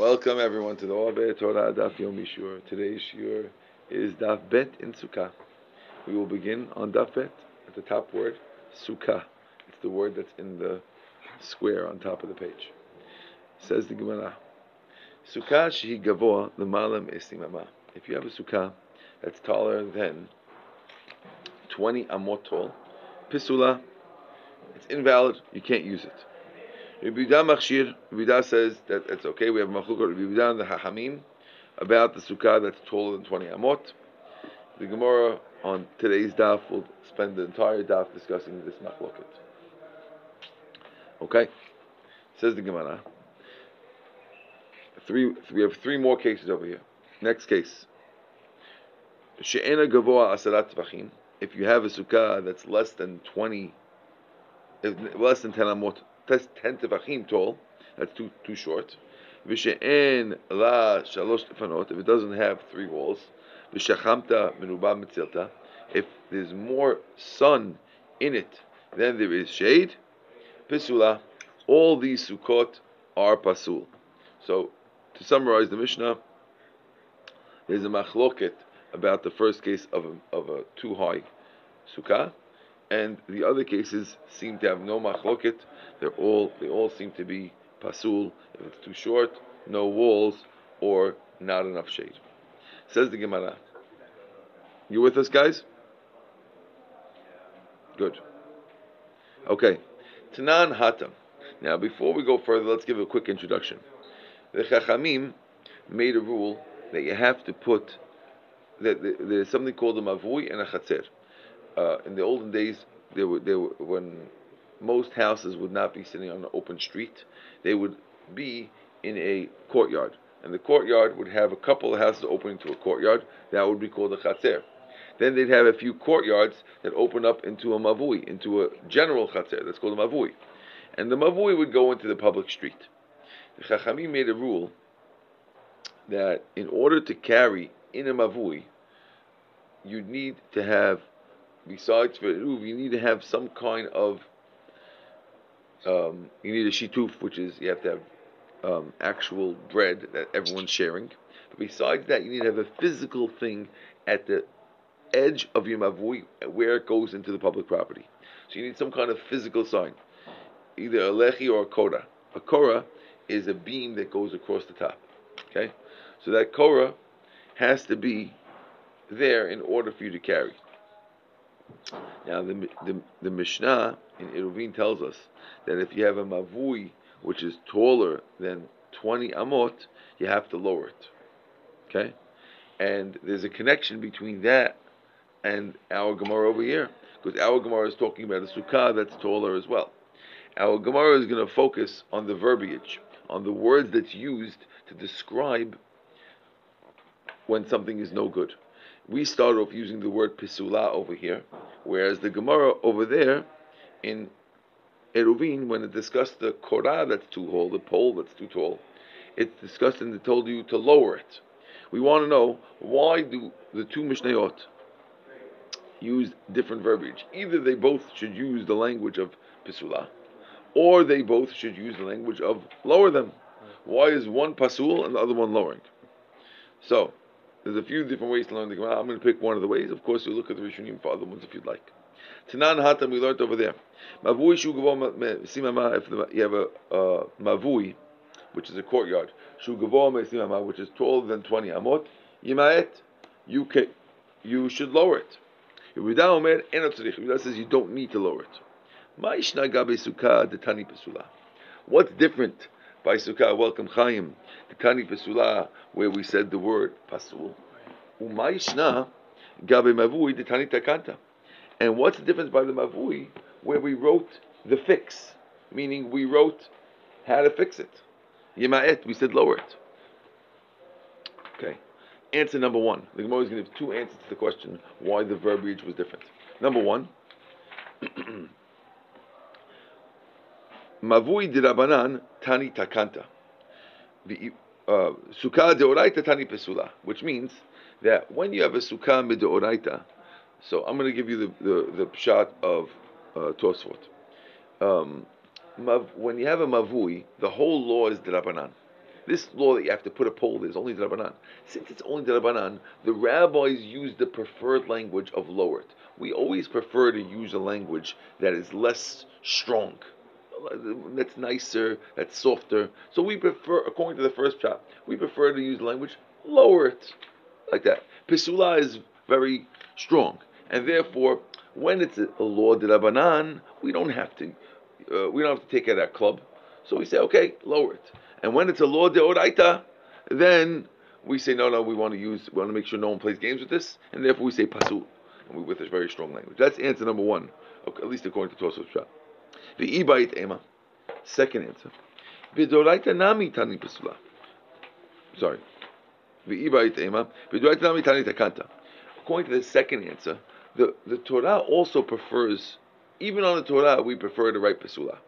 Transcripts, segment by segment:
Welcome everyone to the Orbe Torah Daf Yom Yishur. Today's shiur is Daf Bet in Sukkah. We will begin on Daf Bet at the top word, Sukkah. It's the word that's in the square on top of the page. Says the Gemara, Sukkah shehi gavoa l'malam esimama. If you have a sukkah that's taller than 20 amot tall, pisula, it's invalid, you can't use it. Rabbi Machshir, Rabbi says that it's okay. We have Machlukot Rabbi and the Hachamim about the sukkah that's taller than 20 amot. The Gemara on today's daf will spend the entire daf discussing this Machloket. Okay, says the Gemara. Three, we have three more cases over here. Next case. She'ena gavoa asarat tvachim. If you have a sukkah that's less than 20, less than 10 amot, that's 10 tefachim tall. That's too too short. V'she'en la shalosh tefanot. If it doesn't have three walls. V'shachamta menuba mitzilta. If there's more sun in it than there is shade. Pisula. All these sukkot are pasul. So, to summarize the Mishnah, there's a machloket about the first case of a, of a too high sukkah and the other cases seem to have no machloket. They're all they all seem to be pasul. If it's too short, no walls, or not enough shade. Says the Gemara. You with us, guys? Good. Okay. Tanan Hatam. Now, before we go further, let's give a quick introduction. The Chachamim made a rule that you have to put that there's something called a mavui and a chatzer uh, in the olden days, were, were, when most houses would not be sitting on an open street, they would be in a courtyard. And the courtyard would have a couple of houses opening to a courtyard. That would be called a chatzer. Then they'd have a few courtyards that open up into a mavui, into a general chatzer. That's called a mavui. And the mavui would go into the public street. The Chachamim made a rule that in order to carry in a mavui, you'd need to have besides you need to have some kind of um, you need a shituf, which is you have to have um, actual bread that everyone's sharing. But besides that, you need to have a physical thing at the edge of your mavui where it goes into the public property. So you need some kind of physical sign, either a lechi or a kora. A kora is a beam that goes across the top. Okay, so that kora has to be there in order for you to carry. Now the, the, the Mishnah in Eruvin tells us that if you have a mavui which is taller than 20 amot, you have to lower it. Okay? And there's a connection between that and our Gemara over here. Because our Gemara is talking about a sukkah that's taller as well. Our Gemara is going to focus on the verbiage, on the words that's used to describe when something is no good we start off using the word pisula over here, whereas the Gemara over there in Eruvin, when it discussed the korah that's too tall, the pole that's too tall, it discussed and it told you to lower it. We want to know why do the two Mishnayot use different verbiage? Either they both should use the language of pisula, or they both should use the language of lower them. Why is one pasul and the other one lowering? So, there's a few different ways to learn the Gemara. I'm going to pick one of the ways. Of course, you look at the Rishonim for other ones if you'd like. Tanan Hatam, we learned over there. Mavui Shugavo Simama, if you have a uh, Mavui, which is a courtyard, Shugavo Simama, which is taller than 20 Amot, Yimaet, you, can, you should lower it. Says you don't need to lower it. What's different by Sukkah, welcome Chaim, the Kani Pesula, where we said the word Pasul. Umayishna, Gabe Mavui, the Tani Takanta. And what's the difference by the Mavui, where we wrote the fix, meaning we wrote how to fix it. Yema'et, we said lower it. Okay. Answer number one. The Gemara is going to give two answers to the question why the verbiage was different. Number one, Mavui dirabanan tani takanta. Uh, sukkah deoraita tani pesula, which means that when you have a sukkah mideoraita, so I'm going to give you the the, the shot of uh, Tosfot. Um, when you have a mavui, the whole law is dirabanan. this law that you have to put a pole there is only Darabanan. Since it's only Darabanan, the rabbis use the preferred language of lower it. We always prefer to use a language that is less strong, that's nicer, that's softer. So we prefer, according to the first chap, we prefer to use language lower it, like that. Pisula is very strong, and therefore, when it's a, a law de Rabanan, we don't have to, uh, we don't have to take it at club. So we say, okay, lower it. And when it's a law de oraita, then we say, no, no, we want to use, we want to make sure no one plays games with this, and therefore we say pasul, and we with this very strong language. That's answer number one, at least according to Shah. The ibait ema. Second answer. Vidoraita nami tani pasula. Sorry. The ibait ema. Vidoraita nami tani takanta. According to the second answer, the, the Torah also prefers, even on the Torah, we prefer to write pasula.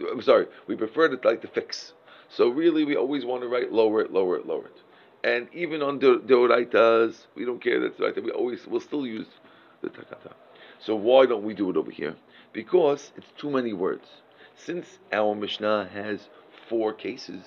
I'm sorry, we prefer to like to fix. So really, we always want to write lower it, lower it, lower it. And even on the deoraitas, we don't care that's right. We always will still use the takata. So why don't we do it over here? Because it's too many words. Since our Mishnah has four cases,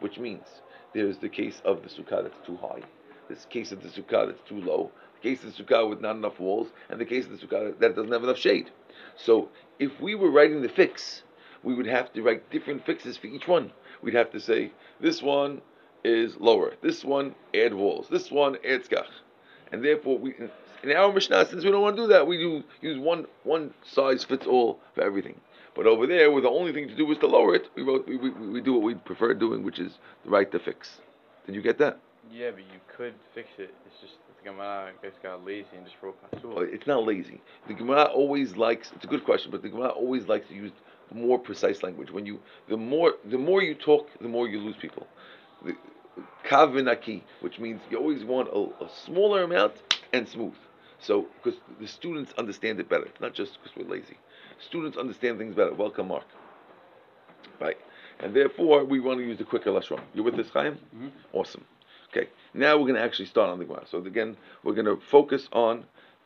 which means there's the case of the sukkah that's too high, this case of the sukkah that's too low, the case of the sukkah with not enough walls, and the case of the sukkah that doesn't have enough shade. So if we were writing the fix, we would have to write different fixes for each one. We'd have to say this one is lower, this one add walls, this one add skach, and therefore we in our Mishnah, since we don't want to do that, we do use one one size fits all for everything. But over there, where the only thing to do was to lower it, we wrote we, we, we do what we prefer doing, which is the right to fix. Did you get that? Yeah, but you could fix it. It's just the Gemara I guess got lazy and just wrote pasul. Oh, it's not lazy. The Gemara always likes. It's a good question, but the Gemara always likes to use more precise language. When you the more the more you talk, the more you lose people. The, kavinaki, which means you always want a, a smaller amount and smooth. So, because the students understand it better, not just because we're lazy. Students understand things better. Welcome, Mark. Right. And therefore, we want to use the quicker lashon. You with this, Chaim? Mm-hmm. Awesome. Okay. Now we're going to actually start on the Gemara. So again, we're going to focus on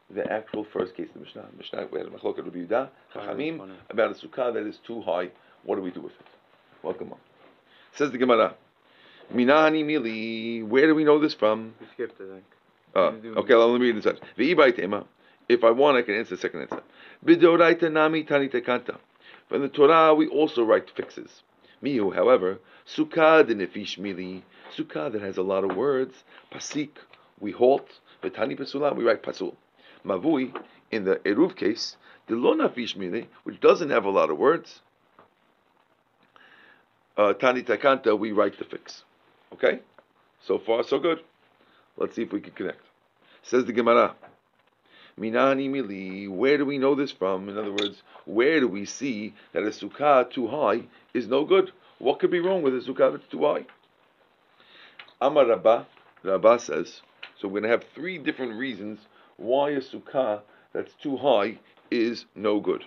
the actual first case of the Mishnah. Mishnah, we had a machloket Rabbi Yudah, Chachamim, about a sukkah that is too high. What do we do with it? Welcome, Mark. Says the Gemara. Minani mili. Where do we know this from? We skipped it, I think. Uh, okay, let me read this. If I want, I can answer the second answer. Bidoraita nami tani tekanta. From the Torah, we also write fixes. Miu, however, sukkah de nefish mili, sukkah that has a lot of words, pasik, we halt, betani pasula, we write pasul. Mavui, in the eruv case, the lo nafish mili, which doesn't have a lot of words, uh, tani takanta, we write the fix. Okay? So far, so good. Let's see if we can connect. Says the Gemara. Minani mili, where do we know this from? In other words, where do we see that a sukkah too high is no good? What could be wrong with a sukkah that's too high? Amar Rabbah, Rabbah says, so we're going to have three different reasons why a sukkah that's too high is no good.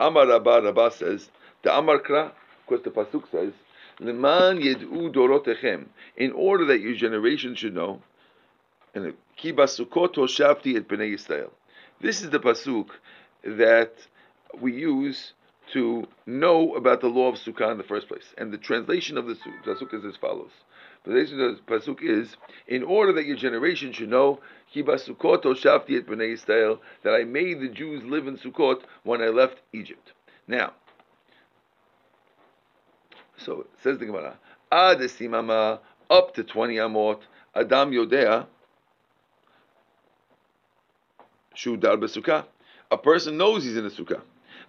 Amar Rabbah, Rabbah says, the Amar Kra, because the Pasuk says, Leman yed'u dorotechem, in order that your generation should know, and Kiba Sukkot Shavti et Bnei Yisrael. This is the pasuk that we use to know about the law of Sukkah in the first place. And the translation of the pasuk is as follows. The translation of the pasuk is, in order that your generation should know, Kiba Sukkot Shavti et Bnei Yisrael, that I made the Jews live in Sukkot when I left Egypt. Now, so it says the Gemara, Ad up to 20 Amot, Adam Yodea, Shu dar besukkah. A person knows he's in a sukkah.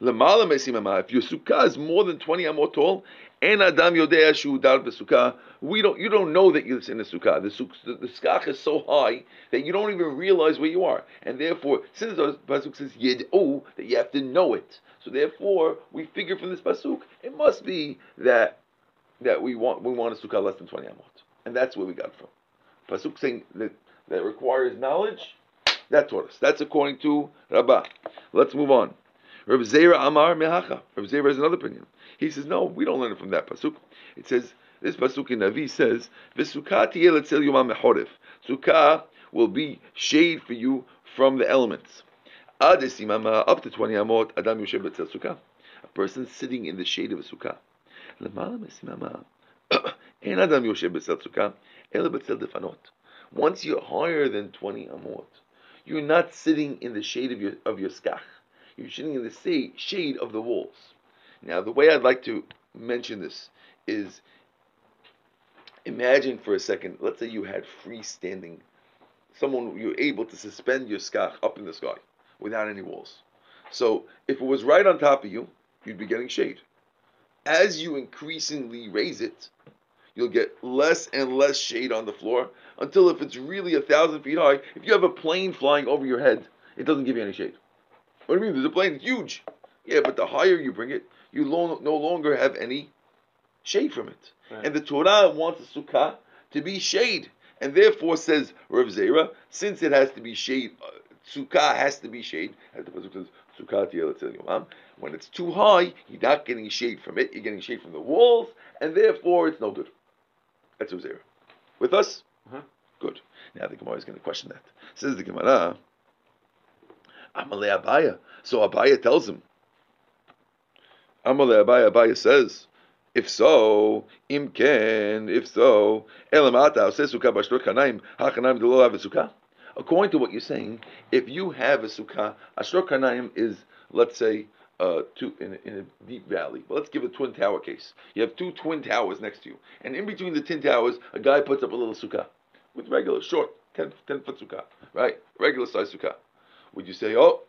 Lemala mesimama. If your sukkah is more than twenty amot tall, and adam yodea shu dar besukkah, we don't. You don't know that you're in a sukkah. The, the, the skach is so high that you don't even realize where you are, and therefore, since the pasuk says yedu, that you have to know it. So therefore, we figure from this pasuk, it must be that that we want we want a sukkah less than twenty amot, and that's where we got from. Pasuk saying that that requires knowledge that taught us. That's according to Rabbah. Let's move on. Reb Zera Amar Mehacha. Reb Zera has another opinion. He says, no, we don't learn it from that pasuk. It says, this pasuk in Navi says, Sukkah will be shade for you from the elements. Up to 20 amot, Adam Yoshem Sukkah. A person sitting in the shade of a sukkah. Once you're higher than 20 amot, you're not sitting in the shade of your, of your skach. You're sitting in the shade of the walls. Now, the way I'd like to mention this is imagine for a second, let's say you had freestanding, someone you're able to suspend your skach up in the sky without any walls. So if it was right on top of you, you'd be getting shade. As you increasingly raise it, you'll get less and less shade on the floor until if it's really a thousand feet high, if you have a plane flying over your head, it doesn't give you any shade. What do you mean? There's a plane, it's huge. Yeah, but the higher you bring it, you lo- no longer have any shade from it. Right. And the Torah wants the sukkah to be shade. And therefore says Rav Zera, since it has to be shade, uh, sukkah has to be shade, as the Pasuk says, when it's too high, you're not getting shade from it, you're getting shade from the walls, and therefore it's no good. That's Zera. With us? Uh-huh. Good. Now the Gemara is going to question that. Says the Gemara, Amalei Abaya. So Abaya tells him, Amalei Abaya, Abaya says, if so, imken, if so, elamata, says sukkah bashtor kanaim, hachanaim do have a sukkah. According to what you're saying, if you have a sukkah, ashtor kanaim is, let's say, uh, two, in, a, in a deep valley. But let's give a twin tower case. You have two twin towers next to you, and in between the twin towers, a guy puts up a little sukkah with regular, short, 10, 10 foot sukkah, right? Regular size sukkah. Would you say, oh,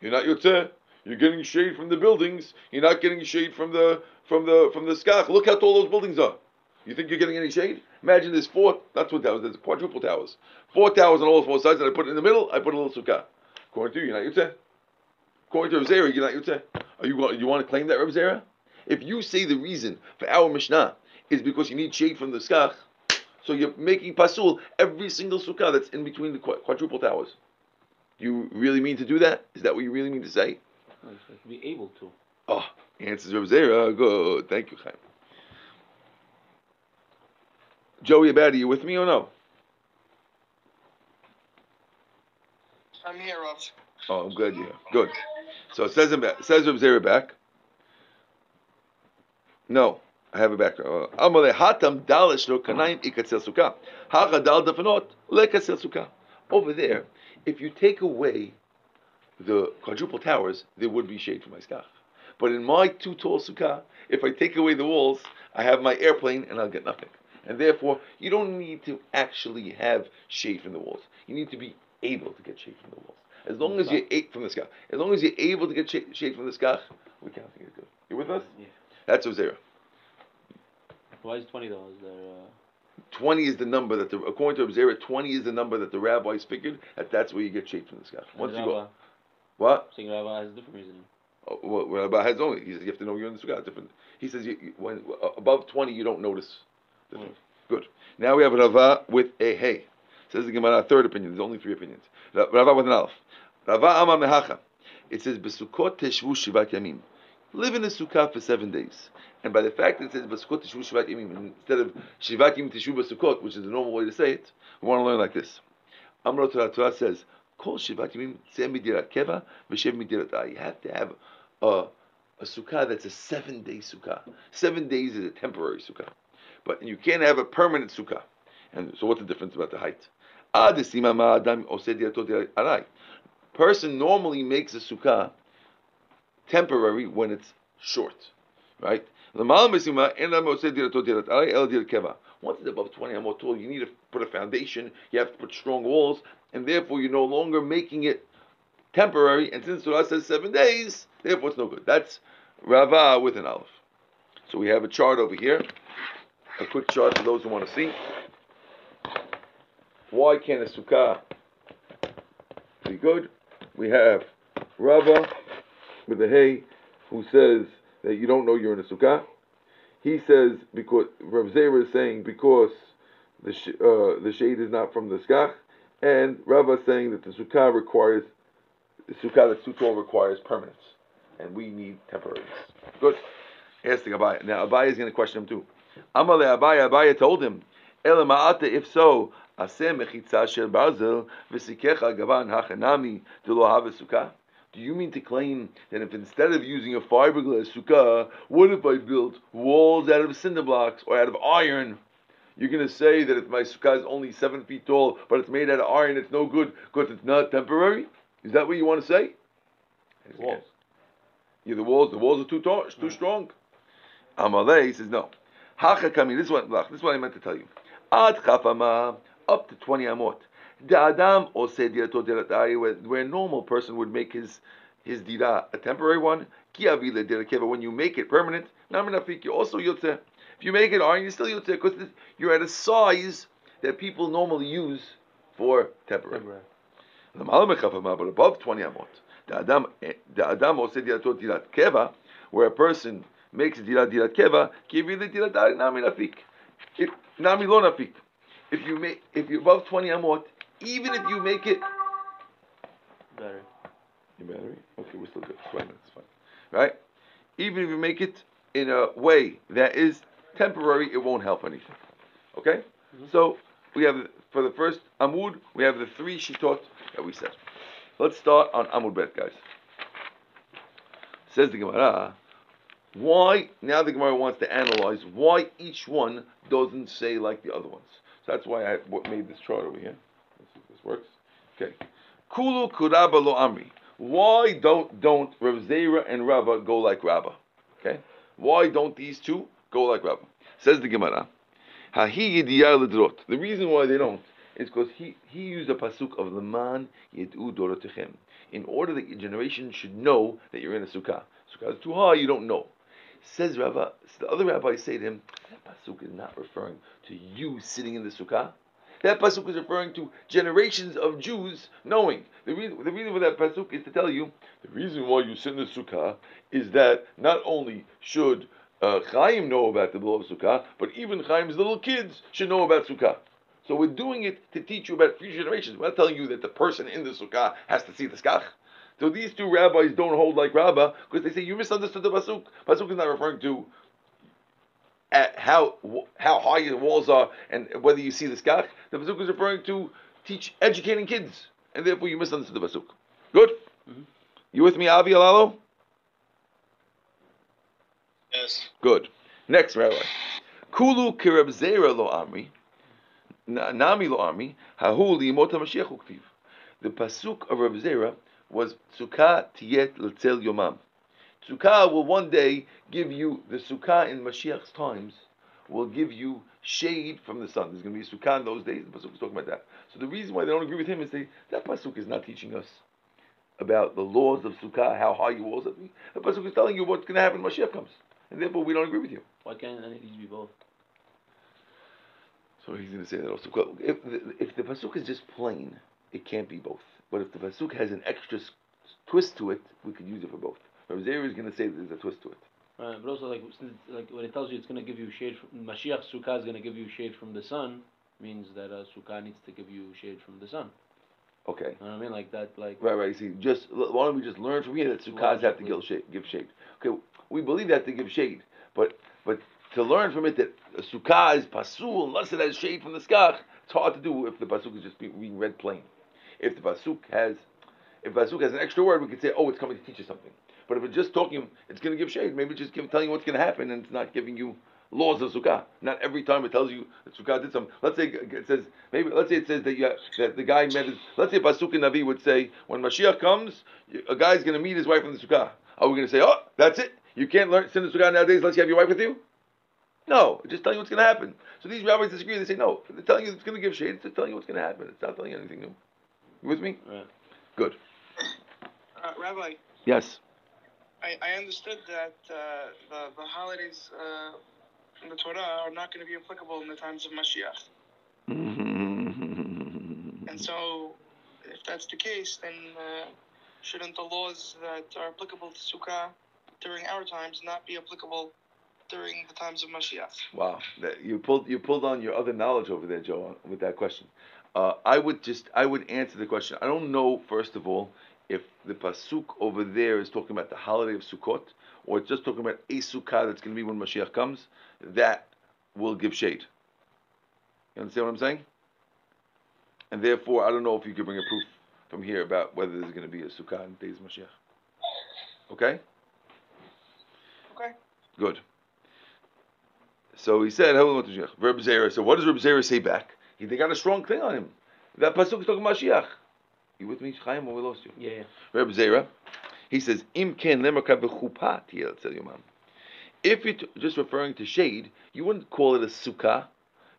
you're not yotzeh, you're getting shade from the buildings, you're not getting shade from the from the from the skach. Look how tall those buildings are. You think you're getting any shade? Imagine there's four, not twin towers, there's quadruple towers. Four towers on all four sides, and I put in the middle, I put a little sukkah. According to you, you're not yotzeh. According to Rav Zera, you're not yotzeh. Are you, you want to claim that, Rav Zera? If you say the reason for our Mishnah is because you need shade from the skach, so you're making pasul every single sukkah that's in between the quadruple towers. Do you really mean to do that? Is that what you really mean to say? to be able to. Ah, oh, answers Rav Zera. Good. Thank you, Chaim. Joey Abadi, you with me or no? I'm here, Rav. Oh, I'm glad you're here. Good. So it says, it says Rav Zera back. No. I have it back. Uh, Amale hatam dalish kanaim ikatzel dafanot lekatzel. Over there, if you take away the quadruple towers, there would be shade for my skach. But in my two tall sukkah, if I take away the walls, I have my airplane and I'll get nothing. And therefore, you don't need to actually have shade from the walls. You need to be able to get shade from the walls. As long as you're eight from the skach, as long as you're able to get shade from the skach, we can't think it's good. You with us? Yeah. That's Ozera. Why is twenty dollars there? Uh... 20 is the number that the according to Observer, 20 is the number that the rabbis figured that that's where you get shade from the skach. Once you go, what? Saying Rabbi has a different reason. Oh, well, Rabbi has only. He says you have to know you're in the sukkah. Different. He says you, when above 20 you don't notice. Mm. Good. Now we have Rava with a hey. Says the Gemara, third opinion. There's only three opinions. Rava with an alf. Rava Amar Mehacha. It says Besukot Teshvu Shivat Yamim. Live in a sukkah for seven days. And by the fact that it says Besukot Teshvu Shivat Yamim instead of Shivat Yamim Teshvu Besukot, which is the normal way to say it, we want to learn like this. Amar Torah says Kol Shivat Yamim Tzeh Midirat Keva V'Shev Midirat You have to have a, a sukkah that's a seven day sukkah. Seven days is a temporary sukkah. But you can't have a permanent sukkah. And so what's the difference about the height? Person normally makes a sukkah temporary when it's short, right? Once it's above 20 amot tall, you need to put a foundation, you have to put strong walls, and therefore you're no longer making it temporary. And since Torah says seven days, therefore it's no good. That's Rava with an Aleph. So we have a chart over here, a quick chart for those who want to see. Why can't a sukkah be good? We have Rava with the hay who says that you don't know you're in a sukkah. He says because Rav Zera is saying because the sh- uh, the shade is not from the skach, and Rava is saying that the sukkah requires the sukkah that's too requires permanence, and we need temporariness. Good. Asking Abaya. Now Abaya is going to question him too. Amale Abaya. Abaya told him, If so, aseh mechitza shel barzel v'sikecha gavan hachanami delo have sukkah. Do you mean to claim that if instead of using a fiberglass sukkah, what if I built walls out of cinder blocks or out of iron? You're going to say that if my sukkah is only seven feet tall, but it's made out of iron, it's no good because it's not temporary? Is that what you want to say? Walls. Yeah, the walls. The walls are too tall, too strong. Amalei says no. Hachakami. This is what this is what I meant to tell you. Ad chafama up to twenty amot. The Da'adam or dirato diratari, where where a normal person would make his his dira a temporary one. Ki avila dirakeva. When you make it permanent, naminafik. You also yotze. If you make it iron, you still yotze because you're at a size that people normally use for temporary. Temporary. The malam chafama, but above twenty amot. The Adam, the Adam also diratot dirat keva, where a person makes dirat dirat keva, kivi the dirat dari nami nafik. If nami lo nafik. If you make, if you're above twenty amot, even if you make it, Better. your battery. Okay, we're still good. It's fine. It's fine. Right? Even if you make it in a way that is temporary, it won't help anything. Okay? Mm-hmm. So we have for the first Amud, we have the three shitot that we said. Let's start on Amud Bet, guys. Says the Gemara, why now the Gemara wants to analyze why each one doesn't say like the other ones. So that's why I made this chart over here. Let's see if this works. Okay. Kulu kuraba lo amri. Why don't don't Rav Zera and Rava go like Rava? Okay. Why don't these two go like Rava? Says the Gemara. Hahi ledrot. The reason why they don't is because he, he used a pasuk of Leman Yedu Dorotechem. In order that your generation should know that you're in a sukkah. Sukkah is too high, you don't know. Says Rava, the other rabbis say to him, that pasuk is not referring to you sitting in the sukkah. That pasuk is referring to generations of Jews knowing. The reason, the reason for that pasuk is to tell you the reason why you sit in the sukkah is that not only should uh, Chaim know about the law of sukkah, but even Chaim's little kids should know about sukkah. So we're doing it to teach you about future generations. We're not telling you that the person in the sukkah has to see the skach. So these two rabbis don't hold like Rabbah because they say you misunderstood the pasuk. Pasuk is not referring to at how how high the walls are and whether you see the skach. The pasuk is referring to teach educating kids, and therefore you misunderstood the pasuk. Good. Mm-hmm. You with me, Avi Alalo? Yes. Good. Next rabbi. Kulu kirab zera lo amri. Na- Nami lo amri. Hahu liyimot HaMashiach uktiv. The pasuk of Reb Zera was Sukkah tiyet l'tzel yomam. Sukkah will one day give you, the Sukkah in Mashiach's times will give you shade from the sun. There's going to be a Sukkah in those days. The pasuk is talking about that. So the reason why they don't agree with him is they, that pasuk is not teaching us about the laws of Sukkah, how high your walls have to be. The pasuk is telling you what's going to happen when Mashiach comes. And therefore we don't agree with you. Why can't any of these be both? So he's going to say that also. If the, if the pasuk is just plain, it can't be both. But if the pasuk has an extra s- twist to it, we could use it for both. Rabbi Zera is going to say that there's a twist to it. Right, but also like like when it tells you it's going to give you shade from Mashiach Sukkah is going to give you shade from the sun means that uh, Sukkah needs to give you shade from the sun. Okay. You know what I mean? Like that, like Right, right. See, just why don't we just learn from here that sukkahs have to give shade? Give shade. Okay, we believe that to give shade, but but to learn from it that a sukkah is pasul unless it has shade from the skach, it's hard to do if the pasuk is just being read plain. If the pasuk has if pasuk has an extra word, we could say, oh, it's coming to teach you something. But if it's just talking, it's going to give shade. Maybe it's just give, telling you what's going to happen, and it's not giving you laws of sukkah. Not every time it tells you that sukkah did something. Let's say it says maybe. Let's say it says that you have, that the guy met. His, let's say pasuk and Navi would say when Mashiach comes, a guy's going to meet his wife in the sukkah. Are we going to say, oh, that's it? You can't learn sin in the sukkah nowadays unless you have your wife with you? No, just telling you what's going to happen. So these rabbis disagree. They say no. They're telling you it's going to give shade. It's just telling you what's going to happen. It's not telling you anything new. You with me? Right. Good. Uh, Rabbi, Yes. I, I understood that uh, the, the holidays uh, in the Torah are not going to be applicable in the times of Mashiach. And so, if that's the case, then uh, shouldn't the laws that are applicable to Sukkah during our times not be applicable during the times of Mashiach? Wow, you pulled you pulled on your other knowledge over there, Joe, with that question. Uh, I would just I would answer the question. I don't know first of all if the pasuk over there is talking about the holiday of Sukkot or it's just talking about a sukkah that's going to be when Mashiach comes. That will give shade. You understand what I'm saying? And therefore, I don't know if you could bring a proof from here about whether there's going to be a sukkah in days of Mashiach. Okay? Okay. Good. So he said, "Hello, Mashiach." Reb Zera. So what does Reb Zera say back? He they got a strong thing on him. That pasuk is talking about Mashiach. You with me, Chaim, or we lost you? Yeah, yeah. Reb Zera. He says, "Im ken lemerka b'chupa tiyel tzel yomam." If you're just referring to shade, you wouldn't call it a sukkah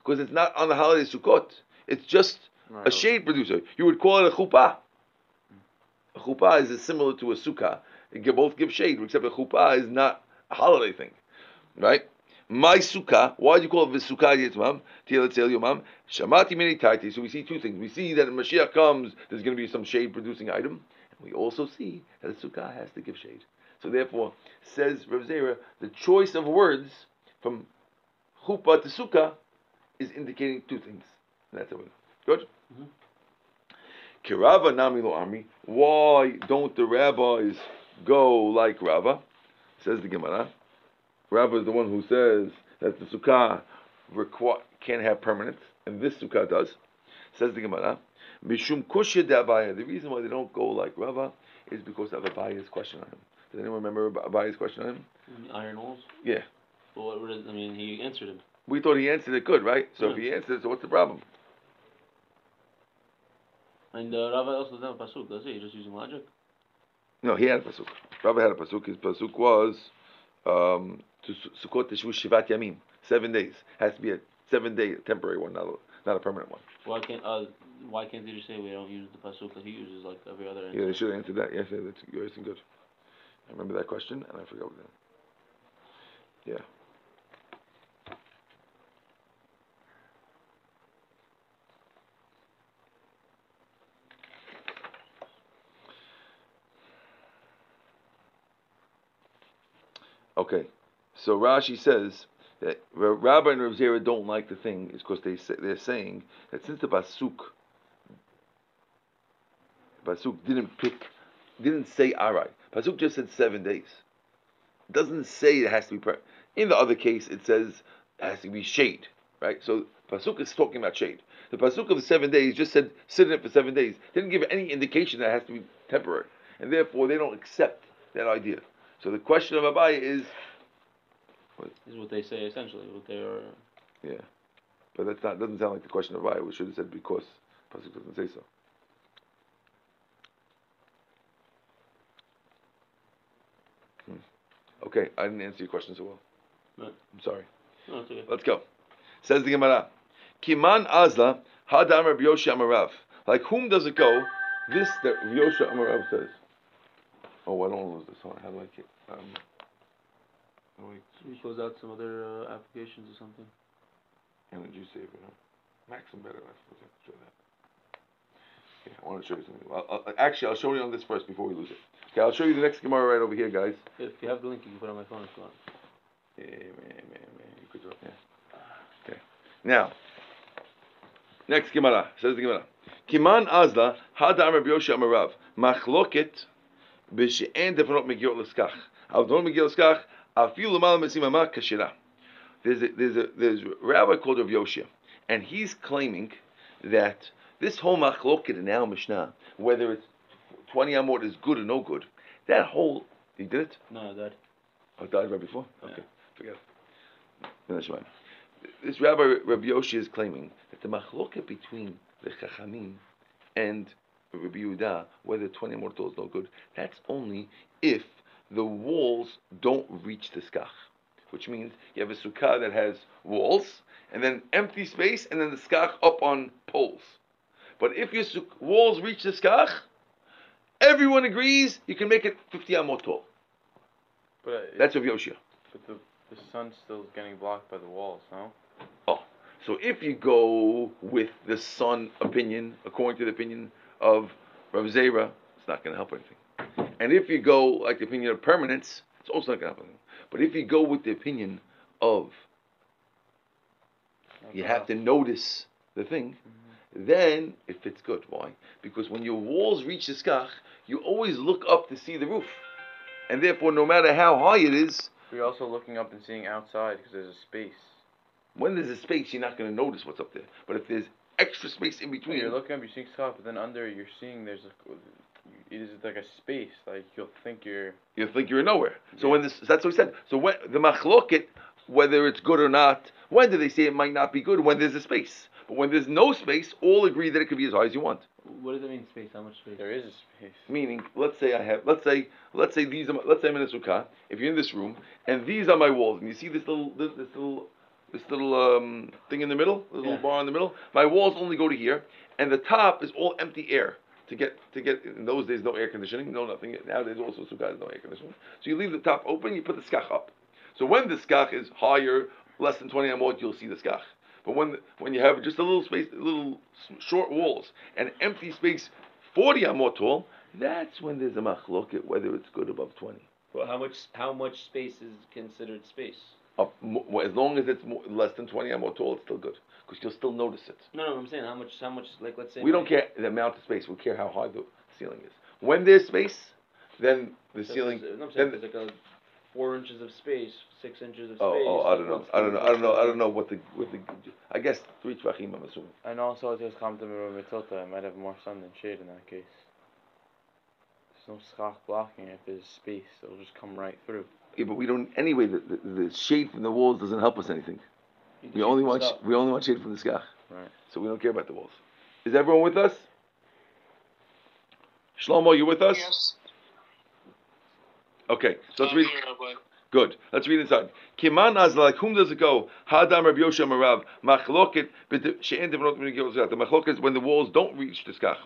because it's not on the holiday Sukkot. It's just a shade producer. You would call it a chuppah. A chuppah is similar to a sukkah. They both give shade, except a chuppah is not a holiday thing, right? My sukkah. Why do you call it v'sukkah yitzmam? Tiyel yomam. Shamati mini taiti. So we see two things. We see that when Mashiach comes, there's going to be some shade producing item. And we also see that a sukkah has to give shade. So therefore, says Rav Zera, the choice of words from chuppah to sukkah is indicating two things. And that's it. Good. Mhm. Kirava nami lo ami. Why don't the rabbis go like Rava? Says the Gemara. Rava is the one who says that the sukkah requ- can't have permanence, and this sukkah does. Says the Gemara. Mishum kushya de Abaya. The reason why they don't go like Rava is because of Abaya's question on him. Does anyone remember Ab- Abaya's question on him? Iron walls. Yeah. Well, what, what is, I mean, he answered him. We thought he answered it good, right? So if he answered, so what's the problem? And uh, Rava also doesn't have a pasuk, does he? He's just using logic. No, he had a pasuk. Rabbi had a pasuk. His pasuk was um, to Su- Sukkot Teshvu Shivat Yamim, seven days. Has to be a seven day temporary one, not a, not a permanent one. Why can't uh, why can't they just say we don't use the pasuk that he uses like every other? Yeah, they should have answered that. Yes, yeah, that's you're asking good. I remember that question, and I forgot what. Yeah. Okay, so Rashi says that Ra- Rabbi and Rav Zera don't like the thing is because they say, they're saying that since the pasuk pasuk didn't pick, didn't say arai. Pasuk just said seven days. It doesn't say it has to be. In the other case, it says it has to be shade, right? So pasuk is talking about shade. The pasuk of the seven days just said sit in it for seven days. Didn't give any indication that it has to be temporary, and therefore they don't accept that idea. So the question of Abai is, Is what they say essentially. What they are. yeah, but that's not doesn't sound like the question of Abai. We should have said because pasuk doesn't say so. Hmm. Okay, I didn't answer your question so well. No. I'm sorry. No, it's okay. Let's go. Says the Gemara. Kiman Azla Hadam Rabbi Yoshi Amarav. Like whom does it go? This that Yoshi Amarav says. Oh, I don't want to lose this one. How do I get? Um, I He close out some other uh, applications or something. energy saver? No? Maxim better. I suppose I have to show that. Yeah, I want to show you something. I'll, I'll, actually, I'll show you on this first before we lose it. Okay, I'll show you the next Gemara right over here, guys. If you have the link, you can put it on my phone if you want. Yeah, man, man, man. You could do it. Yeah. Okay. Now, next Gemara says the Gemara. Kiman Azla Hadam Rabbi Yoshi Amarav Machloket b'she'en defanot megiot l'skach. Al defanot megiot l'skach afilu l'mal kashira. There's a, there's a there's a rabbi called Rav Yoshia, and he's claiming that this whole machloket in our Mishnah, whether it's 20 amot is good or no good, that whole he did it. No, that. Oh, died right before? Yeah. Okay, forget it. No, that's fine. This Rabbi Rabbi Yoshi is claiming that the machloket between the Chachamim and Rabbi Yehuda, whether 20 mortal is no good, that's only if the walls don't reach the skach. Which means you have a sukkah that has walls, and then empty space, and then the skach up on poles. But if your suk- walls reach the skach, everyone agrees you can make it 50 amot tall. But uh, That's Rabbi Yoshia. but the the sun's still getting blocked by the walls, no? So if you go with the sun opinion, according to the opinion of Rav Zera, it's not going to help anything. And if you go like the opinion of permanence, it's also not going to happen. But if you go with the opinion of you have to notice the thing, mm-hmm. then it fits good. Why? Because when your walls reach the skach, you always look up to see the roof. And therefore, no matter how high it is, You're also looking up and seeing outside because there's a space. when there's a space, you're not going to notice what's up there. But if there's extra space in between, You're looking up, you're seeing stuff, but then under you're seeing there's a. is like a space. Like you'll think you're. you'll think you're in nowhere. So Yeah. when this, that's what we said. So when the machloket, whether it's good or not, when do they say it might not be good? When there's a space. But when there's no space, all agree that it could be as high as you want. What does it mean space? How much space? There is a space. Meaning, let's say I have, let's say, let's say these are, my, let's say I'm in a sukkah. If you're in this room and these are my walls, and you see this little, this, this little, this little um, thing in the middle, this little Yeah. bar in the middle. My walls only go to here, and the top is all empty air. To get, to get, in those days, no air conditioning, no nothing. Nowadays, also sukkah has no air conditioning. So you leave the top open, you put the skach up. So when the skach is higher, less than 20 amot, you'll see the skach. But when when you have just a little space, little short walls, and empty space, 40 amot tall, that's when there's a machloket whether it's good above 20. Well, how much how much space is considered space? Up, mo- as long as it's more, less than 20 amot tall, it's still good because you'll still notice it. No, no, I'm saying how much how much like let's say We don't care the amount of space. We care how high the ceiling is. When there's space, then the so ceiling. No, I'm saying then- there's like a four inches of space, six inches of space. Oh, oh, I don't know. I don't know. I don't know. I don't know what the what the. I guess three tvachim. I'm assuming. And also, it just comes to Mitzilta. It might have more sun than shade in that case. There's no schach blocking it. If there's space, it'll just come right through. Yeah, but we don't. Anyway, the, the, the shade from the walls doesn't help us anything. We only want sh- we only want shade from the skach. Right. So we don't care about the walls. Is everyone with us? Shlomo, you with us? Yes. Okay, so let's read. Good. Let's read inside. Kiman az like whom does it go? Hadam Rabbi Yosha Marav machloket b'd- she'en devrot megillah zayat. The machloket is when the walls don't reach the skach.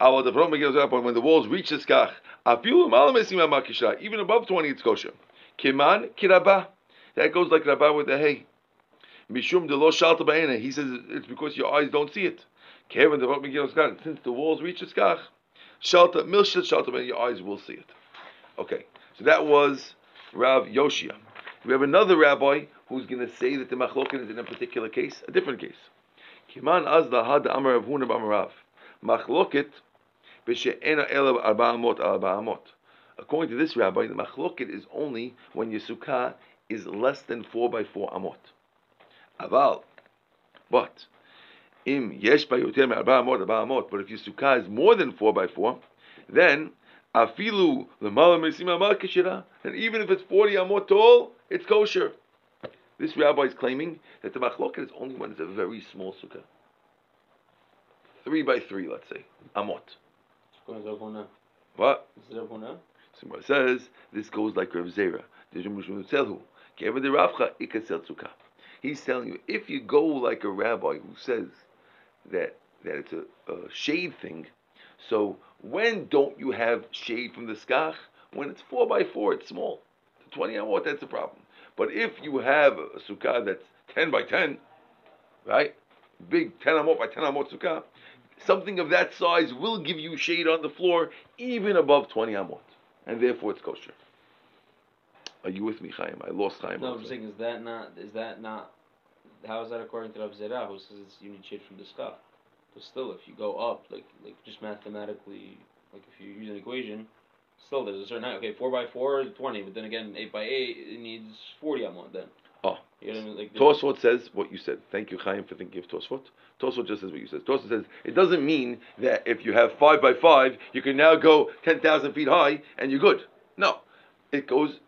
Our devrot megillah zayat, but when the walls reach the skach. Even above twenty, it's kosher. Kiman kirabah. That goes like rabah with the hay. Mishum de lo shalta ba'ena. He says it's because your eyes don't see it. Kevin megillah zayat. Since the walls reach the skach, shalta milshit shalta ba'ena. Your eyes will see it. Okay, so that was. Rav Yoshia. We have another rabbi who's going to say that the machloket is in a particular case, a different case. Kiman azla had amar Rav Huna b'amarav. Machloket According to this rabbi, the machloket is only when your sukkah is less than four by four amot. Aval, but im yesh me'arba amot. But if your sukkah is more than four by four, then afilu lemala mesima makishira, and even if it's forty amot tall, it's kosher. This rabbi is claiming that the machloket is only when it's a very small sukkah, three by three, let's say amot. Going to Rav Huna. What? It Rav says this goes like Rav Zera. He's telling you if you go like a rabbi who says that that it's a, a shade thing. So when don't you have shade from the skach? When it's four by four, it's small. To Twenty amot, that's a problem. But if you have a sukkah that's ten by ten, right? Big ten amot by ten amot sukkah, something of that size will give you shade on the floor even above twenty amot, and therefore it's kosher. Are you with me, Chaim? I lost Chaim. No, I'm saying, is that not is that not how is that according to Rav Zera who says it's, you need shade from the sky? But still, if you go up, like like just mathematically, like if you use an equation, still there's a certain height. Okay, four by four is twenty, but then again, eight by eight it needs forty amount then. You know what I mean? Like Tosfot says what you said. Thank you, Chaim, for thinking of Tosfot. Tosfot just says what you said. Tosfot says it doesn't mean that if you have five by five, you can now go ten thousand feet high and you're good. No, it goes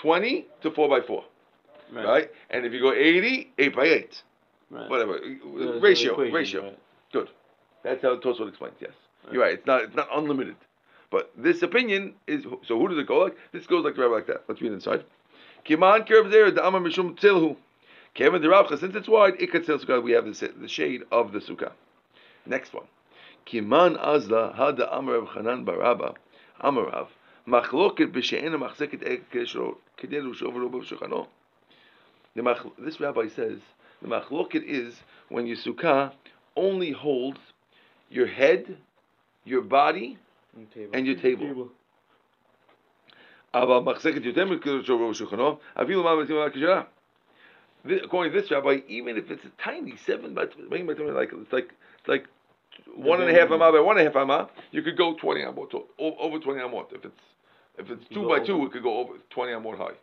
twenty to four by four, right? And if you go 80, eight by eight, right. whatever There's uh, ratio, equation, ratio. right. That's how Tosfot explains. Yes, Right. you're right. It's not it's not unlimited, but this opinion is so. Who does it go like? This goes like the rabbi like that. Let's read inside. Kiman kerb there the amar mishum tzilhu. Kevin the Rabcha, since it's wide, ikat tzil sukkah. We have the, the shade of the sukkah. Next one. Kiman azla hada amar of Chanan baraba amarav machloket b'she'ena machzeket ek kederu shover ubav shulchano. The mach- This rabbi says the machloket is when your sukkah only holds your head, your body, And table. and your table. אבל מחזקת יותר מכדור שוברו בשולחנו, אפילו מה מתאים להקשרה. Thi- According to this rabbi, even if it's a tiny seven by twenty by twenty, like it's like it's like one and a half amah by one and a half amah, you could go twenty amot o- over twenty amot. If it's if it's You two go by over. two, it could go over twenty amot high.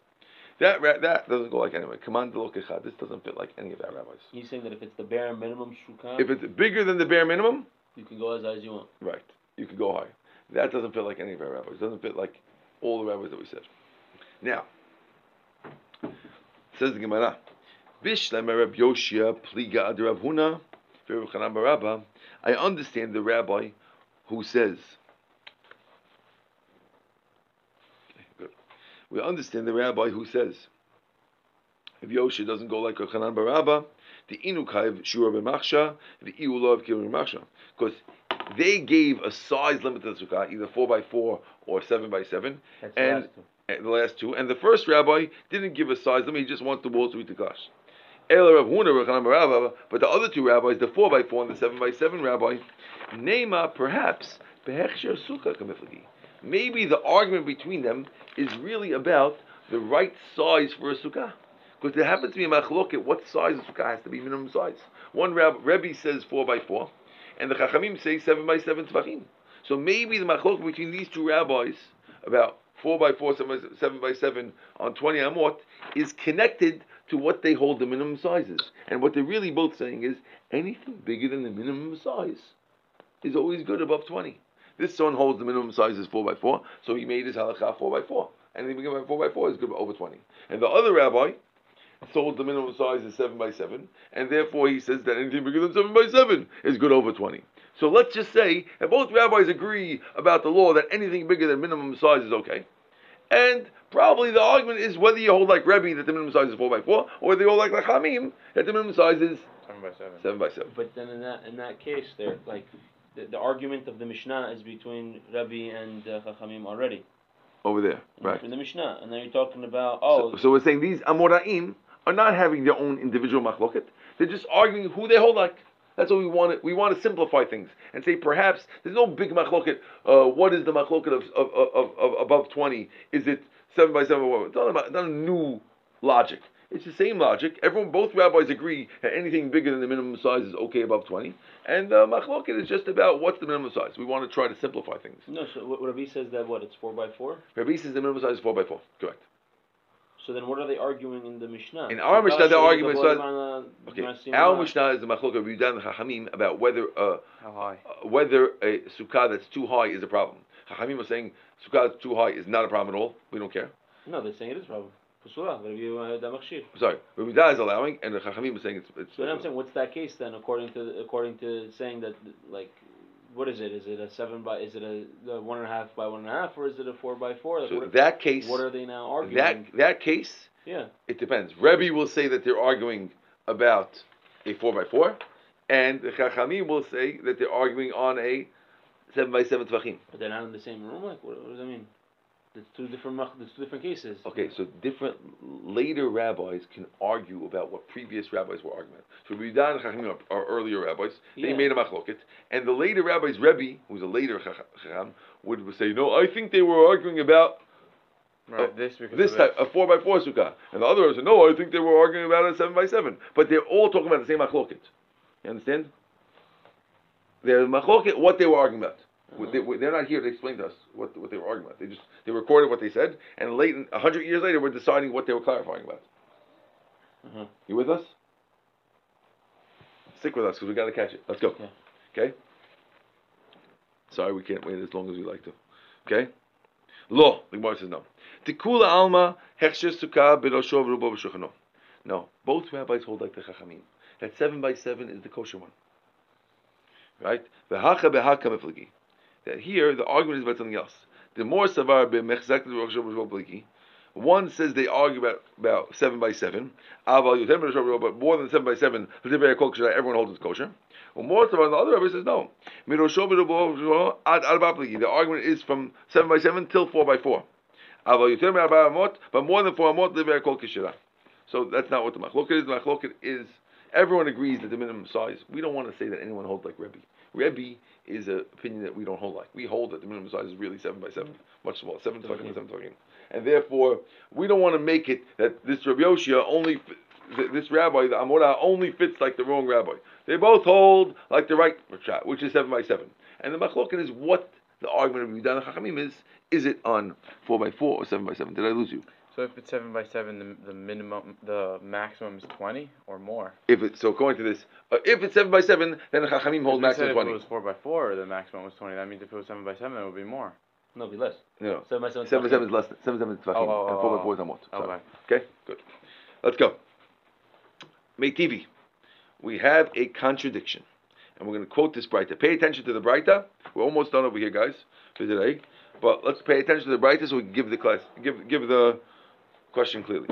That ra- that doesn't go like anyway. Command the lokechad. This doesn't fit like any of that rabbis. He's saying that if it's the bare minimum shukah, If it's bigger than the bare minimum, you can go as high as you want. right, you could go high. That doesn't fit like any of our rabbis. It doesn't fit like all the rabbis that we said. Now, says the Gemara, Bishlam Reb Yoshia Pliga Ad Huna Chanan I understand the rabbi who says. We understand the rabbi who says if Yoshia doesn't go like Rav Chanan Barabba, the Inukayv Shura B'Machsha, the Iulov Kivur B'Machsha, because they gave a size limit to the sukkah, either four by four or seven by seven, That's and last eh, the last two. And the first rabbi didn't give a size limit; he just wants the walls to be tekash. Ela Rav Huna, Rav Chanan but the other two rabbis, the four by four and the seven by seven rabbi, Nema perhaps behechsher sukkah kamiflagi. Maybe the argument between them is really about the right size for a sukkah. Because there happens to be a machloket, what size of sukkah has to be minimum size. One Rab, Rebbe says four by four, and the Chachamim say seven by seven tefachim. So maybe the machloket between these two rabbis about four by four, seven by seven, by seven on twenty amot is connected to what they hold the minimum sizes. And what they're really both saying is anything bigger than the minimum size is always good above twenty. This son holds the minimum size is four by four, so he made his halakha four by four. Anything bigger than four by four is good over twenty. And the other rabbi sold the minimum size is seven by seven, and therefore he says that anything bigger than seven by seven is good over twenty. So let's just say that both rabbis agree about the law that anything bigger than minimum size is okay. And probably the argument is whether you hold like Rebbe that the minimum size is four by four, or whether you hold like Chachamim that the minimum size is Seven by seven. seven by seven. But then in that in that case, there like the, the argument of the Mishnah is between Rabbi and uh, Chachamim already. Over there, right. In the Mishnah, and then you're talking about oh, So, so we're saying these Amoraim are not having their own individual machloket. They're just arguing who they hold like. That's what we want. To, we want to simplify things and say perhaps there's no big machloket. Uh, what is the machloket of, of, of, of above twenty? Is it seven by seven? It's not, about, not a new logic. It's the same logic. Everyone, both rabbis agree that anything bigger than the minimum size is okay above twenty. And uh, machloket is just about what's the minimum size. We want to try to simplify things. no. So what Rabbi says that what it's four by four. Rabbi says the minimum size is four by four. Correct. So then what are they arguing in the Mishnah? In our Mishnah, the argument is is- Okay, our Mishnah is the machlok of Yudan and Chachamim about whether uh, How high? uh, whether a sukkah that's too high is a problem. Chachamim are saying sukkah that's too high is not a problem at all. We don't care. No, they're saying it is a problem. Pasura, Rabbi uh, da machshir. Sorry, Rabbi Yudan is allowing, and the Chachamim are saying it's. it's So then I'm saying, what's that case then? According to according to saying that like, what is it? Is it a seven by? Is it a, a one and a half by one and a half, or is it a four by four? Like, so what, that case, what are they now arguing? that that case, yeah. it depends. Rebbe will say that they're arguing about a four by four, and the Chachamim will say that they're arguing on a seven by seven tefachim. But they're not in the same room. Like, what, what does that mean? There's two different. mach- There's two different cases. Okay, so different later rabbis can argue about what previous rabbis were arguing. So Rabbi Yudan and Chachamim are, are earlier rabbis. They Yeah. made a machloket, and the later rabbis, Rebbe, who's a later Chach- Chacham, would say, "No, I think they were arguing about Right, Uh, this because this of type, a four by four sukkah." And the others said, "No, I think they were arguing about a seven by seven. But they're all talking about the same machloket. You understand? They're machloket what they were arguing about. They, they're not here to explain to us what, what they were arguing about. They just they recorded what they said, and late a hundred years later, we're deciding what they were clarifying about. Uh-huh. You with us? Stick with us because we got to catch it. Let's go. Yeah. Okay. Sorry, we can't wait as long as we like to. Okay. Lo, the Gemara says no. Tikula alma hechsher sukkah b'roshov rubo b'shuchano. No, both rabbis hold like the chachamim. That seven by seven is the kosher one. Right? V'hacha b'haka. That here the argument is about something else. The more savar b'mechzak. One says they argue about, about seven by seven, but more than seven by seven, everyone holds it's kosher. Well, more so, the other rabbi says no. The argument is from seven by seven till four by four. But more than four amot. So that's not what the machloket is. The machloket is everyone agrees that the minimum size. We don't want to say that anyone holds like Rebbe. Rebbe is an opinion that we don't hold like. We hold that the minimum size is really seven by seven, much smaller, seven to seven tefachim. And therefore, we don't want to make it that this Rabbi Yoshia only, this rabbi, the Amorah, only fits like the wrong rabbi. They both hold like the right shot, which is seven by seven. And the machloket is what the argument of Yudan Chachamim is. Is it on four by four or seven by seven? Did I lose you? So if it's seven by seven, the, the minimum, the maximum is twenty or more. If it's so, according to this, uh, if it's seven by seven, then the Chachamim hold If we said maximum if twenty. it was four by four, the maximum was twenty. That means if it was seven by seven, it would be more. No, be less. No, Seven by seven. seven by seven is less. Than, seven by seven is tefachim, Oh, oh, and oh, four by oh. four is amot. So, Okay. Okay, good. Let's go. Metivi. We have a contradiction, and we're going to quote this Breita. Pay attention to the Breita. We're almost done over here, guys, for today. But let's pay attention to the Breita so we can give the class, give give the question clearly.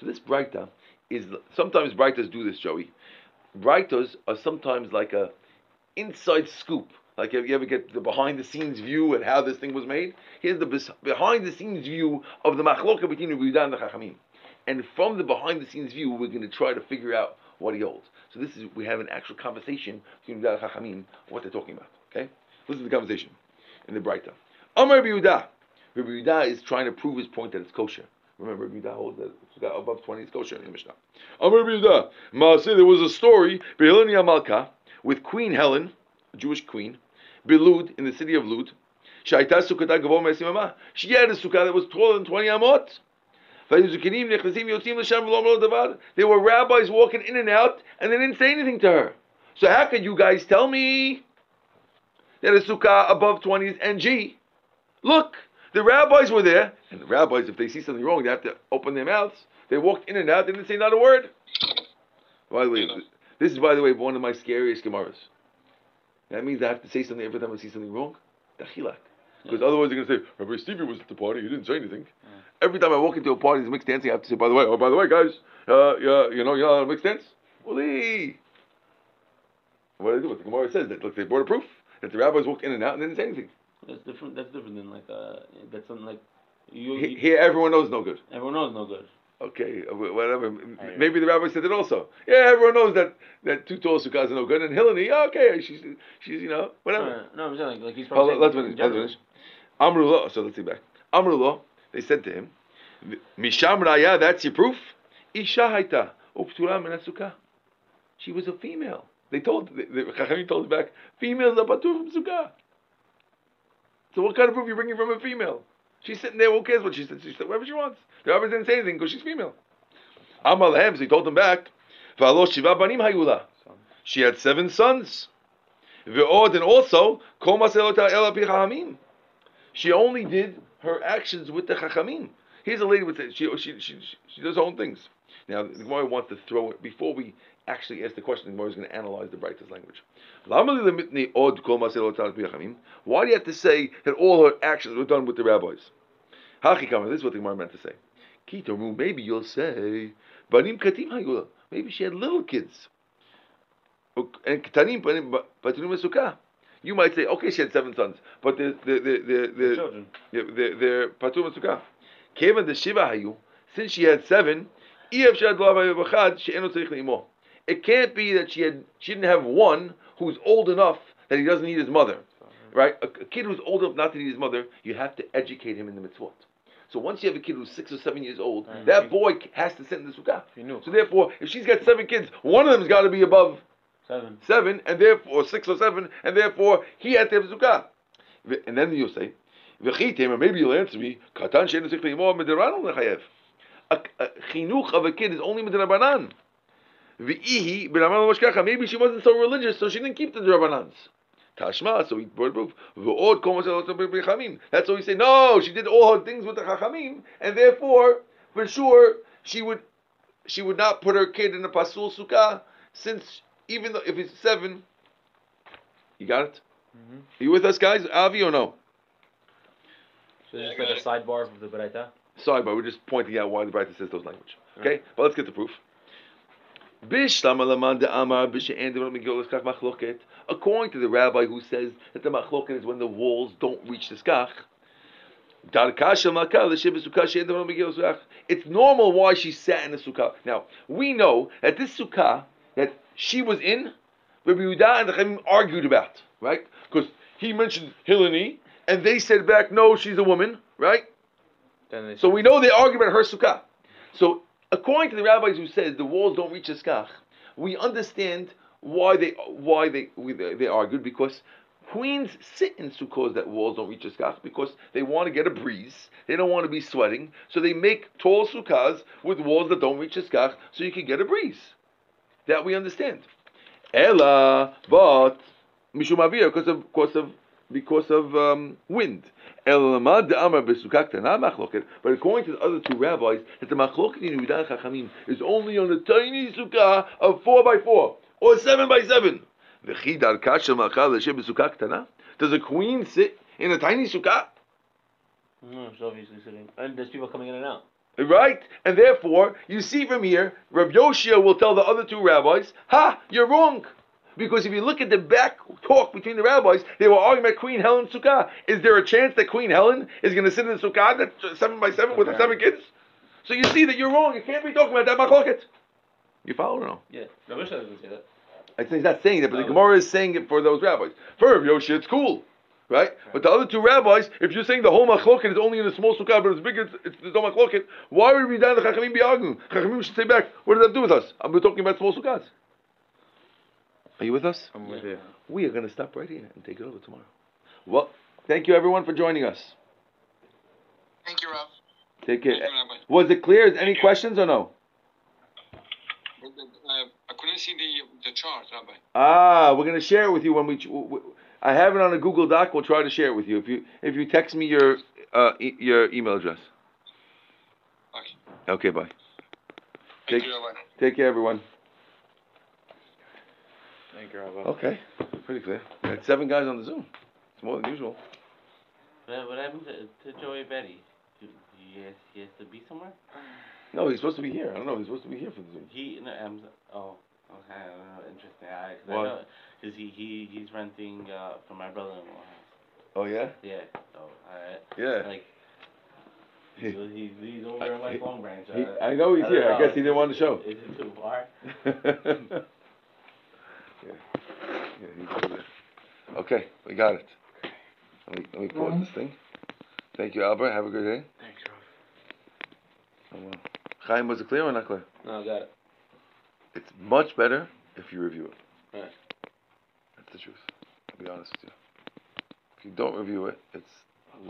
So this Breita is sometimes Breitas do this, Joey. Breitas are sometimes like a inside scoop. Like if you ever get the behind the scenes view and how this thing was made, here's the behind the scenes view of the machloka between Yehuda and the Chachamim. And from the behind the scenes view, we're going to try to figure out what he holds. So this is we have an actual conversation between Yehuda and Chachamim, what they're talking about. Okay, listen to the conversation in the Breita. Amar Rabbi Yehuda. Rabbi Yehuda is trying to prove his point that it's kosher. Remember, Rabbi Yehuda holds that got above twenty, it's kosher in the Mishnah. Amar Yehuda. Maaseh, there was a story. Behilani Amalka with Queen Helen, a Jewish queen, Belud in the city of Lud. She had a sukkah that was taller than twenty amot. There were rabbis walking in and out, and they didn't say anything to her. So how could you guys tell me that a sukkah above twenty is NG? Look, the rabbis were there, and the rabbis, if they see something wrong, they have to open their mouths. They walked in and out, they didn't say not a word. By the way, this is, by the way, one of my scariest Gemaras. That means I have to say something every time I see something wrong. Dachilak. Because otherwise they're going to say, Rabbi Stevie was at the party, he didn't say anything. Every time I walk into a party, there's mixed dancing, I have to say, by the way, oh, by the way, guys, uh, yeah, you know, you're not on mixed dance? Uli. What do they do? What the Gemara says, that look, they brought a proof that the rabbis walked in and out and they didn't say anything. That's different. That's different than like uh. That's something like you. He- you Here, everyone knows no good. everyone knows no good. Okay, uh, whatever. M- I- Maybe the rabbi said it also. Yeah, everyone knows that that two tall sukkahs are no good, and Hillary, okay, she's she's you know whatever. No, no, I'm saying like, like he's Oh, probably. let's saying finish. in Let's finish. Amrullah. So let's see back. Amrullah. They said to him, "Misham raya, that's your proof. Isha haita uptura min. She was a female. They told the, Chachamim told back, females are patur from sukkah. So what kind of proof are you bringing from a female? She's sitting there. Who cares what she said? She said whatever she wants. The rabbi didn't say anything because she's female. Amar lehem. So he told them back. Shiva banim hayula. She had seven sons. Ve'od and also. She only did her actions with the chachamim. Here's a lady with she, she she she does her own things. Now the Gemara wants to throw it before we actually asked the question. The Gemara is going to analyze the Breita's language. Lama li lemitni od kol maselota ela pi chachamim. Why do you have to say that all her actions were done with the rabbis? This is what the Gemara meant to say. Maybe you'll say banim katim hayula. Maybe she had little kids. And ketanim banim sukkah. You might say, okay, she had seven sons, but the the the the, The the children. yeah, they're, they're patur sukkah. Kevan the shiva hayu, since she had seven, she had b'chad, she'eno tzarich le'imo. It can't be that she had she didn't have one who's old enough that he doesn't need his mother, right? A, a kid who's old enough not to need his mother, you have to educate him in the mitzvot. So once you have a kid who's six or seven years old, Mhm. that boy has to sit in the sukkah. So therefore, if she's got seven kids, one of them's got to be above Seven. seven, and therefore six or seven, and therefore he had to have sukkah. And then you'll say, "V'chitem," or maybe you'll answer me, "Katan she'enu tzich le'imo midrabanan lechayev." A a chinuch of a kid is only midrabanan. V'ihi b'raman. Maybe she wasn't so religious, so she didn't keep the drabanans. Tashma, so we brought proof. V'od kol b'chamim. That's why we say no. She did all her things with the chachamim, and therefore, for sure, she would she would not put her kid in a pasul sukkah, since even though if it's seven, you got it. Mhm. Are you with us, guys? Avi or no? So it's just like a sidebar of the Baraita. Sorry, but we're just pointing out why the Brightest says those language. Okay, but let's get the proof. According to the rabbi who says that the machloket is when the walls don't reach the skach, it's normal why she sat in the sukkah. Now we know that this sukkah that she was in, Rabbi Yehuda and the Chaim argued about, right? Because he mentioned Hilani, and they said back, no, she's a woman, right? So we know they argue about her sukkah. So according to the rabbis who said the walls don't reach the skach, we understand why they why they they, they argued because Queens sit in sukkahs that walls don't reach a skach because they want to get a breeze. They don't want to be sweating, so they make tall sukkahs with walls that don't reach a skach, so you can get a breeze. That we understand. Ella, but mishum because of because of because of um, wind. Elamad amar besukak not machloket. But according to the other two rabbis, that the machloket in Yudan Chachamim is only on a tiny sukkah of four by four or seven by seven. V'chidar kasha machal l'shem besukah ktana. Does a queen sit in a tiny sukkah? No, it's obviously sitting. And there's people coming in and out. Right? And therefore, you see from here, Rav Yoshia will tell the other two rabbis, Ha, you're wrong. Because if you look at the back talk between the rabbis, they were arguing about Queen Helen's sukkah. Is there a chance that Queen Helen is going to sit in the sukkah that's seven by seven with the seven kids? So you see that you're wrong. You can't be talking about that machloket. You follow or no? Yeah. Rav Yoshia doesn't say that. I think he's not saying that, but the Gemara is saying it for those rabbis. For Rav Yoshia, it's cool. Right? But the other two rabbis, if you're saying the whole machloket is only in a small sukkah, but it's bigger, it's, it's the machloket, why would we down the Chachamim be arguing? Chachamim should say back, what does that do with us? I'm talking about small sukkahs. Are you with us? I'm with you. We are going to stop right here and take it over tomorrow. Well, thank you everyone for joining us. Thank you, Rob. Take care. You, Was it clear? Any questions or no? Uh, I couldn't see the the chart, Rabbi. Ah, we're going to share it with you when we. I have it on a Google Doc. We'll try to share it with you if you if you text me your uh, e- your email address. Okay. Okay, bye. Thank Take- you, Rabbi. Take care, everyone. Thank you, Rabbi. Okay, pretty clear. We had seven guys on the Zoom. It's more than usual. What, what happened to, to Joey Betty? Do, he, has, he has to be somewhere? No, he's supposed to be here. I don't know. He's supposed to be here for the Zoom. He, no, I'm, oh, okay, I don't know, interesting. I, cause Why? I know, cause he, he, he's renting, uh, from my brother-in-law. Oh yeah, Yeah, so, I, yeah. like, he's, he's, he's over in like Long Branch. He, uh, I know he's I here. don't I guess he didn't want to show. Is it too far? yeah. Yeah, he's over there. Okay, we got it. Let me, let me pause this thing. Thank you, Albert. Have a good day. Thanks, Rav. Oh, well. Chaim, was it clear or not clear? No, I got it. It's much better if you review it. Right. That's the truth. I'll be honest with you. If you don't review it, it's